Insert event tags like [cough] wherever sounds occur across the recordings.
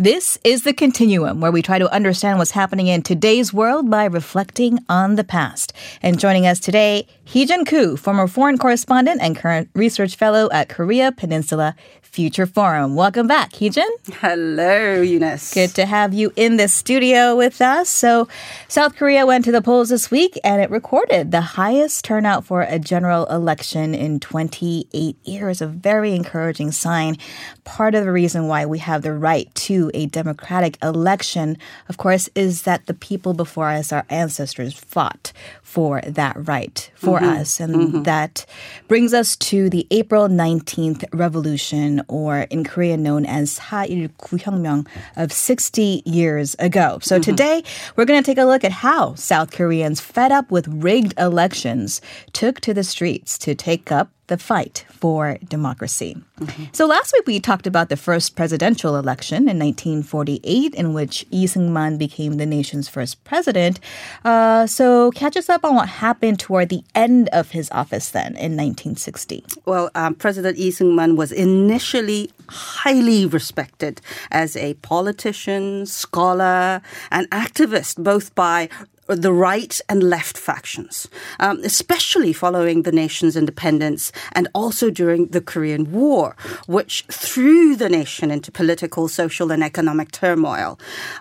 This is the continuum where we try to understand what's happening in today's world by reflecting on the past. And joining us today, Heejun Koo, former foreign correspondent and current research fellow at Korea Peninsula Future Forum. Welcome back, Heejun. Hello, Eunice. Good to have you in the studio with us. So, South Korea went to the polls this week and it recorded the highest turnout for a general election in 28 years. A very encouraging sign. Part of the reason why we have the right to a democratic election, of course, is that the people before us, our ancestors, fought for that right for mm-hmm. us. And mm-hmm. that brings us to the April 19th revolution, or in Korean known as Gu of 60 years ago. So mm-hmm. today, we're going to take a look at how South Koreans, fed up with rigged elections, took to the streets to take up the fight for democracy. Mm-hmm. So last week we talked about the first presidential election in 1948, in which Lee Seung-man became the nation's first president. Uh, so catch us up on what happened toward the end of his office then in 1960. Well, um, President Lee Seung-man was initially highly respected as a politician, scholar, and activist, both by the right and left factions, um, especially following the nation's independence and also during the Korean War, which threw the nation into political, social, and economic turmoil.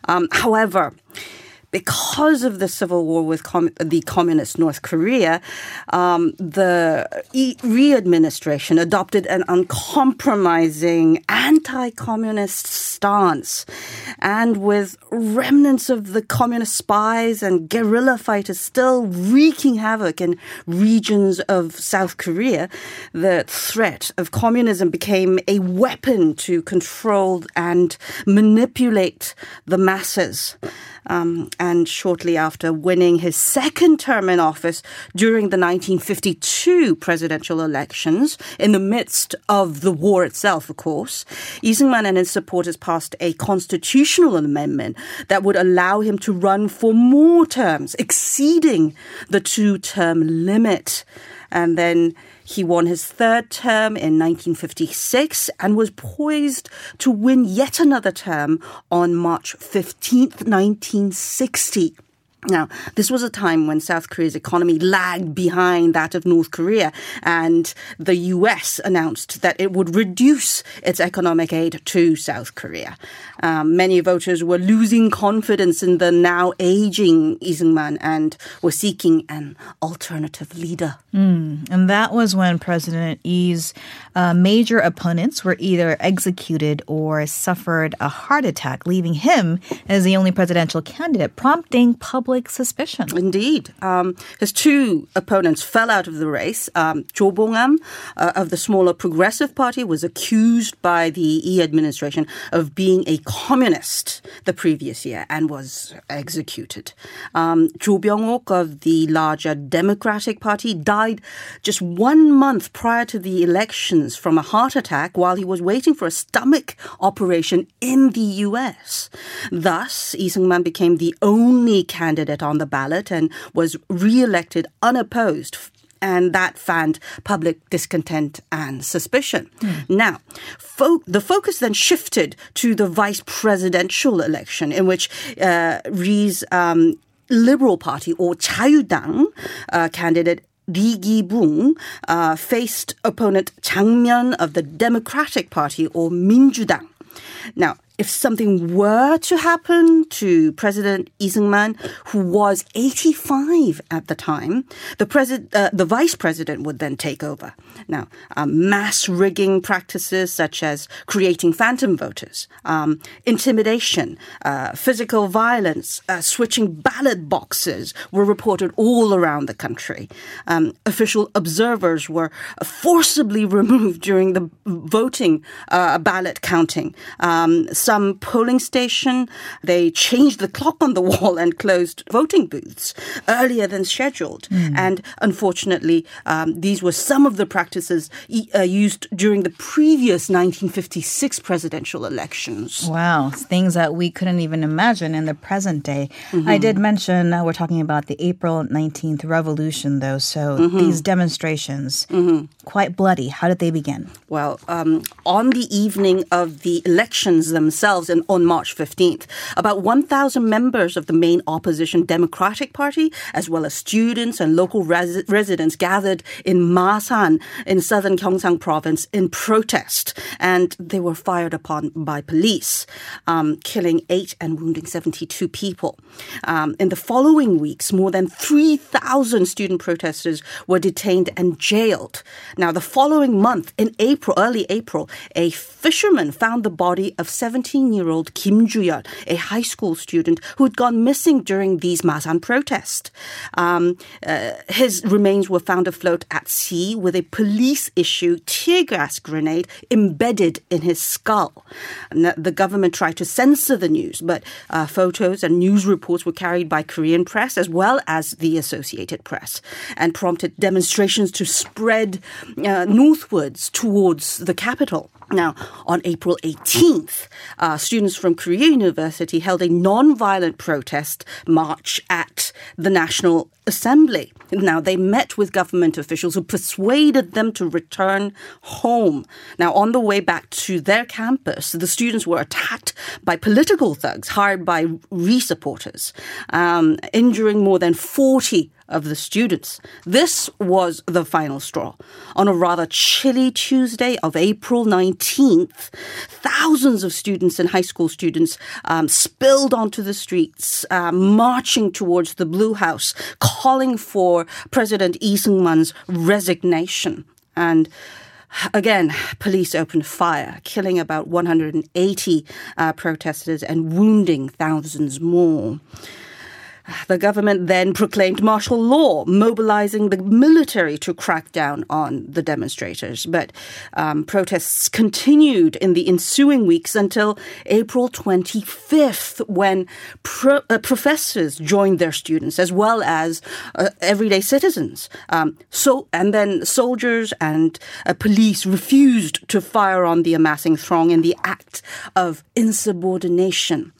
Um, however, because of the civil war with com- the communist North Korea, um, the re-administration adopted an uncompromising anti-communist stance, and with remnants of the communist spies and guerrilla fighters still wreaking havoc in regions of South Korea, the threat of communism became a weapon to control and manipulate the masses. Um, and shortly after winning his second term in office during the 1952 presidential elections, in the midst of the war itself, of course, Lee Seung-man and his supporters passed a constitutional amendment that would allow him to run for more terms, exceeding the two-term limit. And then he won his third term in 1956 and was poised to win yet another term on March 15th, 1960. Now, this was a time when South Korea's economy lagged behind that of North Korea, and the US announced that it would reduce its economic aid to South Korea. Um, many voters were losing confidence in the now aging Lee Seung-man and were seeking an alternative leader. Mm, and that was when President Lee's uh, major opponents were either executed or suffered a heart attack, leaving him as the only presidential candidate, prompting public public suspicion. Indeed. Um, his two opponents fell out of the race. Um, Cho Bong-am uh, of the smaller Progressive Party was accused by the E administration of being a communist the previous year and was executed. Um, Jo Byung-ok of the larger Democratic Party died just one month prior to the elections from a heart attack while he was waiting for a stomach operation in the U.S. Thus, Lee Seung-man became the only candidate candidate on the ballot and was re-elected unopposed and that fanned public discontent and suspicion. Mm. Now, fo- the focus then shifted to the vice presidential election, in which uh, Ri's um, Liberal Party or Jayu-dang uh, candidate Lee Gi-bung uh, faced opponent Chang Myeon of the Democratic Party or Minjudang. Now, if something were to happen to President Lee Seung-man, who was 85 at the time, the president, uh, the vice president would then take over. Now, um, mass rigging practices such as creating phantom voters, um, intimidation, uh, physical violence, uh, switching ballot boxes were reported all around the country. Um, official observers were forcibly [laughs] removed during the voting uh, ballot counting. Um, some polling station, they changed the clock on the [laughs] wall and closed voting booths earlier than scheduled. Mm. And unfortunately, um, these were some of the practices uh, used during the previous 1956 presidential elections. Wow, things that we couldn't even imagine in the present day. Mm-hmm. I did mention uh, we're talking about the April 19th revolution, though. So mm-hmm. these demonstrations, mm-hmm. quite bloody. How did they begin? Well, um, on the evening of the elections themselves, in, on March 15th. About 1,000 members of the main opposition Democratic Party, as well as students and local res- residents, gathered in Masan in southern Gyeongsang province in protest, and they were fired upon by police, um, killing eight and wounding 72 people. Um, in the following weeks, more than 3,000 student protesters were detained and jailed. Now, the following month, in April, early April, a fisherman found the body of 17 year old Kim Ju-yul, a high school student who had gone missing during these Masan protests. Um, uh, his remains were found afloat at sea with a police issued tear gas grenade embedded in his skull. the government tried to censor the news, but uh, photos and news reports were carried by Korean press as well as the Associated Press and prompted demonstrations to spread uh, northwards towards the capital. Now, on April 18th, uh, students from Korea University held a non-violent protest march at the National Assembly. Now, they met with government officials who persuaded them to return home. Now, on the way back to their campus, the students were attacked by political thugs hired by re supporters, um, injuring more than 40 of the students. This was the final straw. On a rather chilly Tuesday of April 19th, thousands of students and high school students um, spilled onto the streets, uh, marching towards the Blue House, calling for President Lee Seung-man's resignation. And Again, police opened fire, killing about 180 uh, protesters and wounding thousands more. The government then proclaimed martial law, mobilizing the military to crack down on the demonstrators. But um, protests continued in the ensuing weeks until April 25th, when pro- uh, professors joined their students as well as uh, everyday citizens. Um, so, and then soldiers and uh, police refused to fire on the amassing throng in the act of insubordination.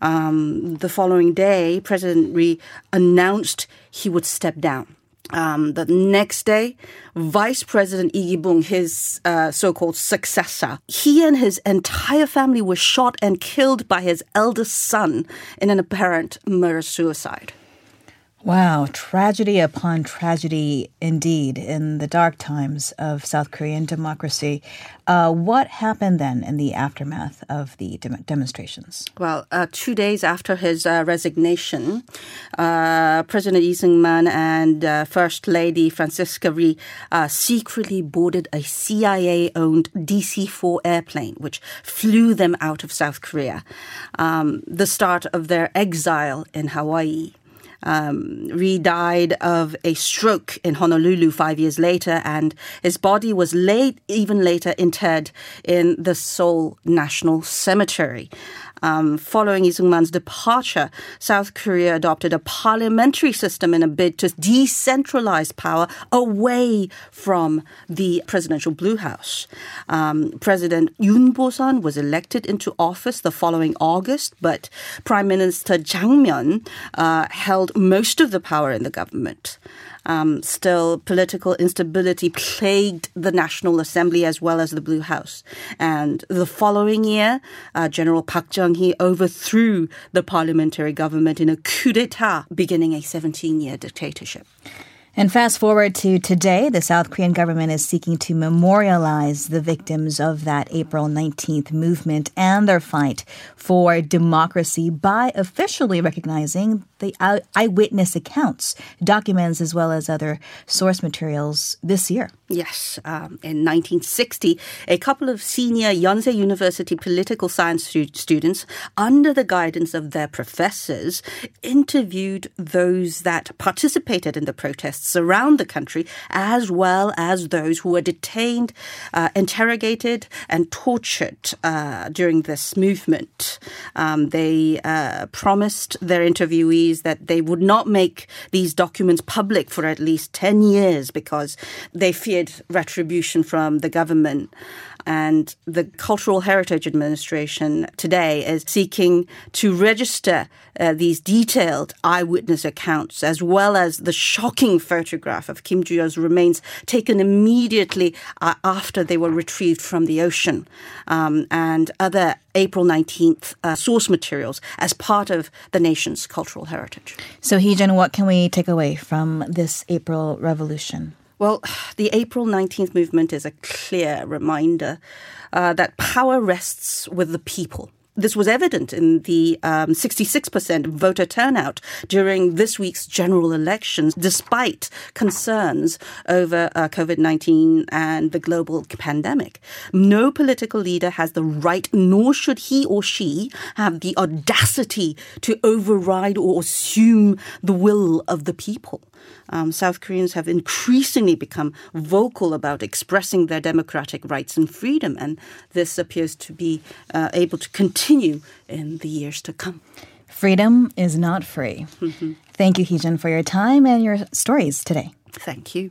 Um, the following day, President Ri announced he would step down. Um, the next day, Vice President Lee Gi-bung, his uh, so-called successor, he and his entire family were shot and killed by his eldest son in an apparent murder-suicide. Wow, tragedy upon tragedy indeed in the dark times of South Korean democracy. Uh, what happened then in the aftermath of the dem- demonstrations? Well, uh, two days after his uh, resignation, uh, President Lee Seung-man and uh, First Lady Francisca Ri uh, secretly boarded a CIA-owned DC-4 airplane, which flew them out of South Korea. Um, the start of their exile in Hawaii um, Ri died of a stroke in Honolulu five years later, and his body was laid even later interred in the Seoul National Cemetery. Um, following Lee Seung-man's departure, South Korea adopted a parliamentary system in a bid to decentralize power away from the presidential Blue House. Um, President Yoon Bo-sun was elected into office the following August, but Prime Minister Jang Myeon uh, held most of the power in the government. Um, still, political instability plagued the National Assembly as well as the Blue House. And the following year, uh, General Park Chung-hee overthrew the parliamentary government in a coup d'etat, beginning a 17-year dictatorship. And fast forward to today, the South Korean government is seeking to memorialize the victims of that April 19th movement and their fight for democracy by officially recognizing the eyewitness accounts, documents, as well as other source materials this year. Yes, um, in 1960, a couple of senior Yonsei University political science stu- students, under the guidance of their professors, interviewed those that participated in the protests around the country, as well as those who were detained, uh, interrogated, and tortured uh, during this movement. Um, they uh, promised their interviewees that they would not make these documents public for at least 10 years because they feared retribution from the government. And the Cultural Heritage Administration today is seeking to register uh, these detailed eyewitness accounts as well as the shocking photograph of Kim Joo-yul's remains taken immediately uh, after they were retrieved from the ocean um, and other April 19th uh, source materials as part of the nation's cultural heritage. So, Heejin, what can we take away from this April revolution? Well, [sighs] the April 19th movement is a clear reminder uh, that power rests with the people this was evident in the um, 66% voter turnout during this week's general elections, despite concerns over uh, COVID 19 and the global pandemic. No political leader has the right, nor should he or she have the audacity to override or assume the will of the people um, South Koreans have increasingly become vocal about expressing their democratic rights and freedom, and this appears to be uh, able to continue in the years to come. Freedom is not free. Mm-hmm. Thank you, Heejin, for your time and your stories today. Thank you.